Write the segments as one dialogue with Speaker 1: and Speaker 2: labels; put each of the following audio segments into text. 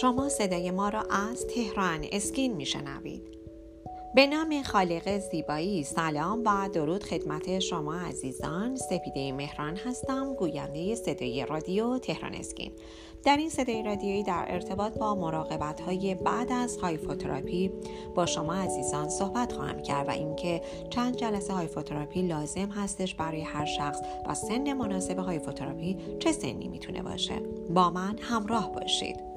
Speaker 1: شما صدای ما را از تهران اسکین میشنوید. به نام خالق زیبایی سلام و درود خدمت شما عزیزان. سپیده مهران هستم گوینده صدای رادیو تهران اسکین. در این صدای رادیویی در ارتباط با مراقبت های بعد از هایفوتراپی با شما عزیزان صحبت خواهم کرد و اینکه چند جلسه هایفوتراپی لازم هستش برای هر شخص و سن مناسب هایفوتراپی چه سنی می‌تونه باشه. با من همراه باشید.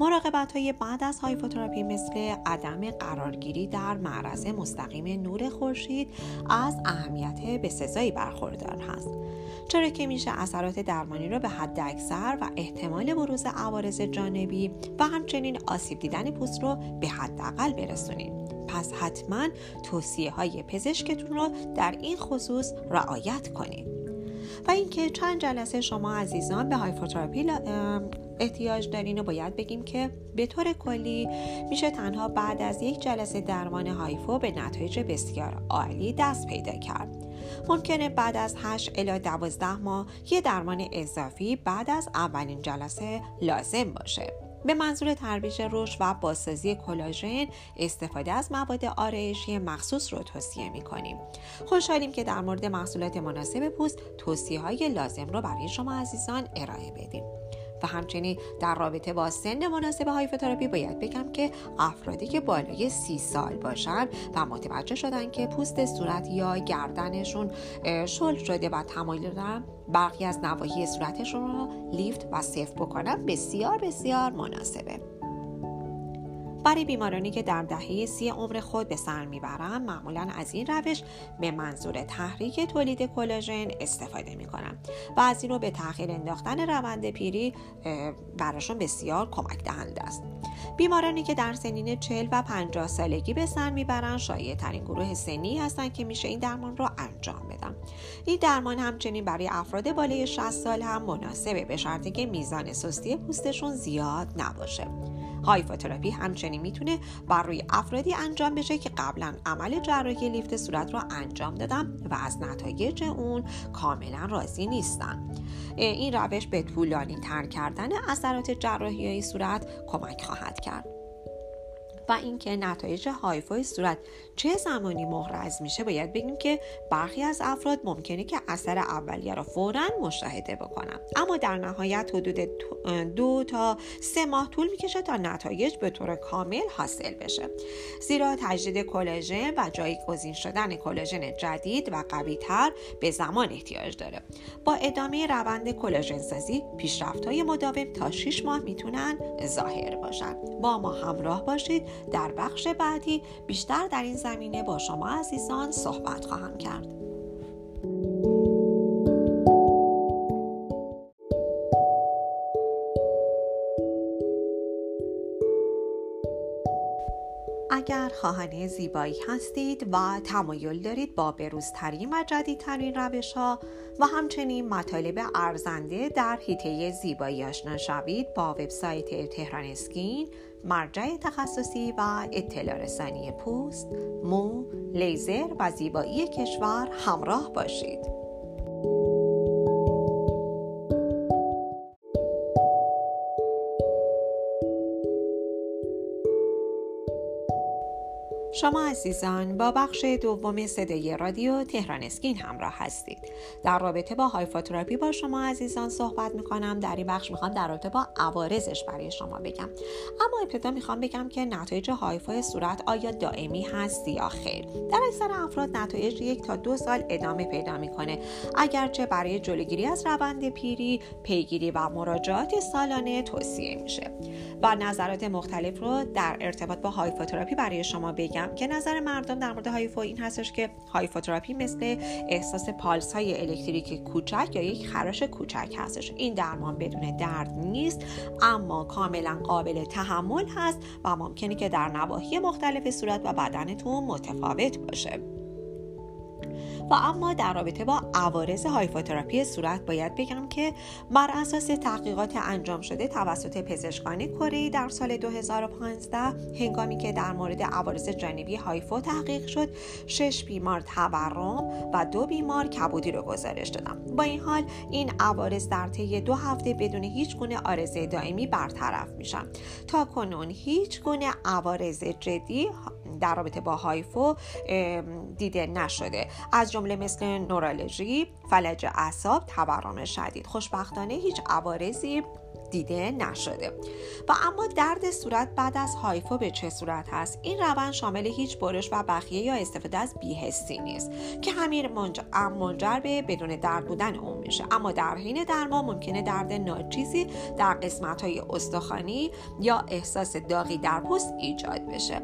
Speaker 1: مراقبت های بعد از هایپوتراپی مثل عدم قرارگیری در معرض مستقیم نور خورشید از اهمیت بسزایی برخوردار هست. چرا که میشه اثرات درمانی را به حد اکثر و احتمال بروز عوارض جانبی و همچنین آسیب دیدن پوست رو به حداقل برسونید پس حتما توصیه های پزشکتون رو در این خصوص رعایت کنید و اینکه چند جلسه شما عزیزان به هایفوتراپی احتیاج دارین و باید بگیم که به طور کلی میشه تنها بعد از یک جلسه درمان هایفو به نتایج بسیار عالی دست پیدا کرد. ممکنه بعد از 8 الی 12 ماه یه درمان اضافی بعد از اولین جلسه لازم باشه. به منظور ترویج رشد و بازسازی کلاژن استفاده از مواد آرایشی مخصوص رو توصیه می کنیم. خوشحالیم که در مورد محصولات مناسب پوست توصیه های لازم رو برای شما عزیزان ارائه بدیم. و همچنین در رابطه با سن مناسب هایپوتراپی باید بگم که افرادی که بالای سی سال باشن و متوجه شدن که پوست صورت یا گردنشون شل شده و تمایل دارن برخی از نواحی صورتشون رو لیفت و سفت بکنن بسیار بسیار مناسبه. برای بیمارانی که در دهه سی عمر خود به سر می‌برند معمولا از این روش به منظور تحریک تولید کلاژن استفاده می‌کنن و از این رو به تاخیر انداختن روند پیری براشون بسیار کمک دهنده است. بیمارانی که در سنین 40 و 50 سالگی به سر می‌برند شایع ترین گروه سنی هستند که میشه این درمان رو انجام بدن. این درمان همچنین برای افراد بالای 60 سال هم مناسبه به شرطی که میزان سستی پوستشون زیاد نباشه. هایفوتراپی همچنین می‌تونه بر روی افرادی انجام بشه که قبلا عمل جراحی لیفت صورت رو انجام دادن و از نتایج اون کاملا راضی نیستن. این روش به طولانی تر کردن اثرات جراحی صورت کمک خواهد کرد. و اینکه نتایج هایفای صورت چه زمانی محرز میشه باید بگیم که برخی از افراد ممکنه که اثر اولیه را فورا مشاهده بکنن. اما در نهایت حدود دو تا سه ماه طول می‌کشه تا نتایج به طور کامل حاصل بشه. زیرا تجدید کلاژن و جایگزین شدن کلاژن جدید و قویتر به زمان احتیاج داره. با ادامه روند کلاژن سازی پیشرفت های مداوم تا 6 ماه می‌تونن ظاهر باشن. با ما همراه باشید. در بخش بعدی بیشتر در این زمینه با شما عزیزان صحبت خواهم کرد. اگر خواهان زیبایی هستید و تمایل دارید با بروزترین و جدیدترین روش ها و همچنین مطالب ارزنده در حیطه زیبایی آشنا شوید با وبسایت تهران اسکین مرجع تخصصی و اطلاع رسانی پوست، مو، لیزر و زیبایی کشور همراه باشید. شما عزیزان با بخش دوم صدای رادیو تهران اسکین همراه هستید. در رابطه با هایفوتراپی با شما عزیزان صحبت می‌کنم. در این بخش می‌خوام در رابطه با عوارضش برای شما بگم. اما ابتدا می‌خوام بگم که نتایج هایفای صورت آیا دائمی هست یا خیر؟ در اکثر افراد نتایج یک تا دو سال ادامه پیدا می‌کنه. اگرچه برای جلوگیری از روند پیری پیگیری و مراجعات سالانه توصیه میشه. و نظرات مختلف رو در ارتباط با هایفوتراپی برای شما بگم که نظر مردم در مورد هایفو این هستش که هایفوتراپی مثل احساس پالس های الکتریکی کوچک یا یک خراش کوچک هستش. این درمان بدون درد نیست اما کاملا قابل تحمل هست و ممکنه که در نواحی مختلف صورت و بدنتون متفاوت باشه. و اما در رابطه با عوارض هایفوتراپی صورت باید بگم که بر اساس تحقیقات انجام شده توسط پزشکان کره در سال 2015 هنگامی که در مورد عوارض جانبی هایفو تحقیق شد شش بیمار تورم و دو بیمار کبودی رو گزارش دادم. با این حال این عوارض در طی دو هفته بدون هیچ گونه آرزه دائمی برطرف میشن. تا کنون هیچ گونه عوارض جدی در رابطه با هایفو دیده نشده. از جمله مثل نورالژی فلج اعصاب تورم شدید. خوشبختانه هیچ عوارضی دیده نشده. و اما درد صورت بعد از هایفو به چه صورت هست؟ این روند شامل هیچ برش و بخیه یا استفاده از بیهستی نیست که همین منجر به بدون درد بودن اون میشه. اما در حین درمان ممکنه درد ناچیزی در قسمت های استخوانی یا احساس داغی در پوست ایجاد بشه.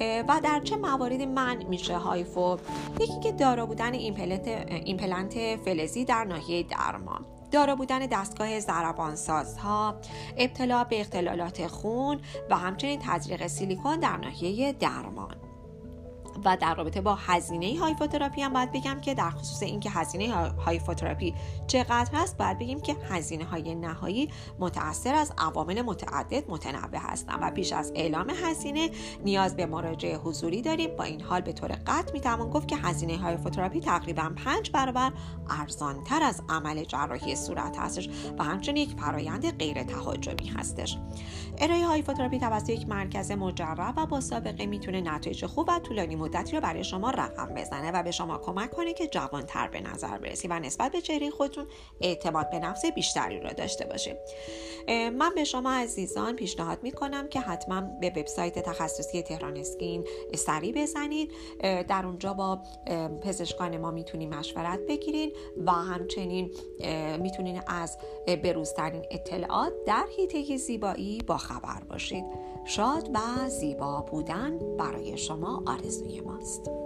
Speaker 1: و در چه مواردی منع میشه هایفو؟ یکی که دارا بودن ایمپلنت فلزی در ناحیه درمان. دارا بودن دستگاه ضربانسازها ابتلا به اختلالات خون و همچنین تزریق سیلیکون در ناحیه درمان. و در رابطه با هزینه هایفوتراپی هم باید بگم که در خصوص اینکه هزینه هایفوتراپی چقدر هست باید بگیم که هزینه های نهایی متأثر از عوامل متعدد متنوع هستند و پیش از اعلام هزینه نیاز به مراجعه حضوری داریم. با این حال به طور قطع می‌توان گفت که هزینه هایفوتراپی تقریبا پنج برابر ارزانتر از عمل جراحی صورت هستش و همچنین یک فرایند غیر تهاجمی هستش. ارائه هایفوتراپی توسط یک مرکز مجرب و با سابقه می‌تونه نتایج خوب و طولانی مدتی رو برای شما رقم بزنه و به شما کمک کنه که جوانتر به نظر برسی و نسبت به چهره خودتون اعتماد به نفس بیشتری رو داشته باشید من به شما عزیزان پیشنهاد می‌کنم که حتما به وبسایت تخصصی تهران اسکین سری بزنید. در اونجا با پزشکان ما می‌تونید مشورت بگیرید و همچنین می‌تونید از بروزترین اطلاعات در حیطه زیبایی با خبر باشید. شاد و زیبا بودن برای شما آرزوی げます。